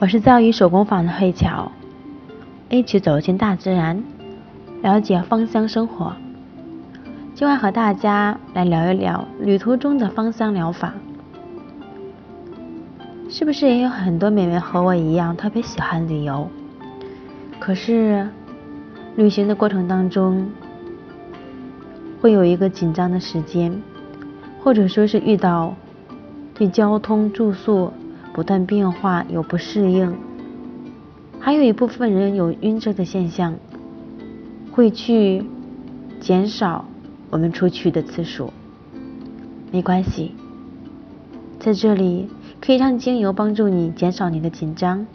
我是造诣手工坊的慧巧，一起走进大自然，了解芳香生活。今晚和大家来聊一聊旅途中的芳香疗法。是不是也有很多美眉和我一样特别喜欢旅游？可是旅行的过程当中，会有一个紧张的时间，或者说是遇到对交通、住宿不断变化有不适应，还有一部分人有晕车的现象，会去减少我们出去的次数。没关系，在这里可以让精油帮助你减少你的紧张，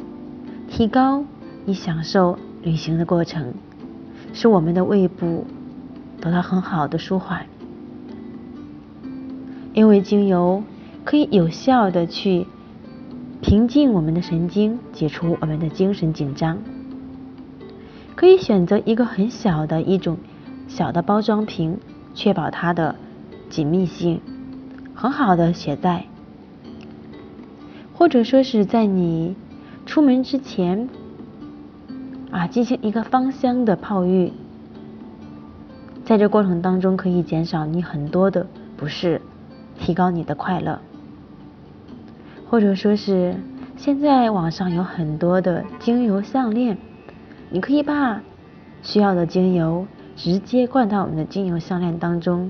提高你享受旅行的过程，使我们的胃部。得到很好的舒缓，因为精油可以有效的去平静我们的神经，解除我们的精神紧张。可以选择一个很小的一种小的包装瓶，确保它的紧密性，很好的携带，或者说是在你出门之前啊进行一个芳香的泡浴。在这过程当中，可以减少你很多的不适，提高你的快乐，或者说是现在网上有很多的精油项链，你可以把需要的精油直接灌到我们的精油项链当中，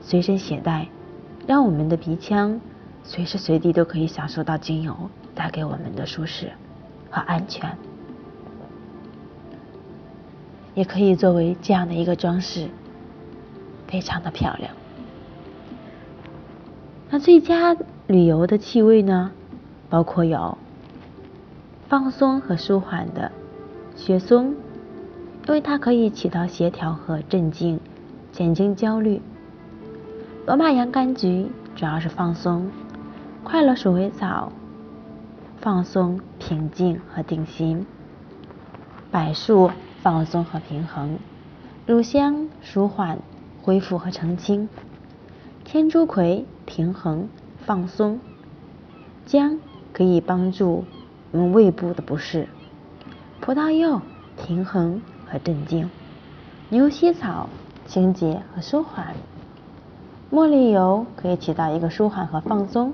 随身携带，让我们的鼻腔随时随地都可以享受到精油带给我们的舒适和安全。也可以作为这样的一个装饰，非常的漂亮。那最佳旅游的气味呢，包括有放松和舒缓的雪松，因为它可以起到协调和镇静、减轻焦虑；罗马洋甘菊主要是放松；快乐鼠尾草放松、平静和定心；柏树。放松和平衡，乳香舒缓、恢复和澄清；天竺葵平衡、放松；姜可以帮助我们胃部的不适；葡萄柚平衡和镇静；牛膝草清洁和舒缓；茉莉油可以起到一个舒缓和放松；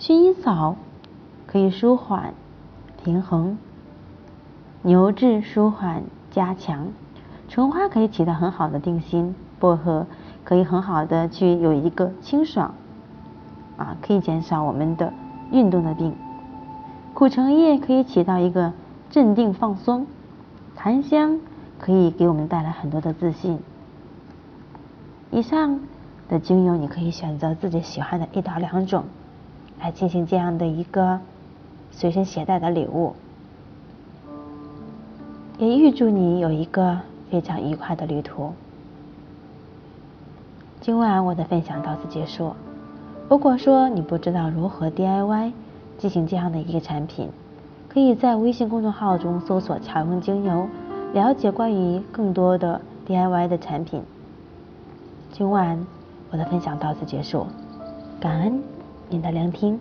薰衣草可以舒缓、平衡。牛至舒缓加强，橙花可以起到很好的定心，薄荷可以很好的去有一个清爽，啊，可以减少我们的运动的病。苦橙叶可以起到一个镇定放松，檀香可以给我们带来很多的自信。以上的精油你可以选择自己喜欢的一到两种，来进行这样的一个随身携带的礼物。也预祝你有一个非常愉快的旅途。今晚我的分享到此结束。如果说你不知道如何 DIY 进行这样的一个产品，可以在微信公众号中搜索“乔用精油”，了解关于更多的 DIY 的产品。今晚我的分享到此结束，感恩您的聆听。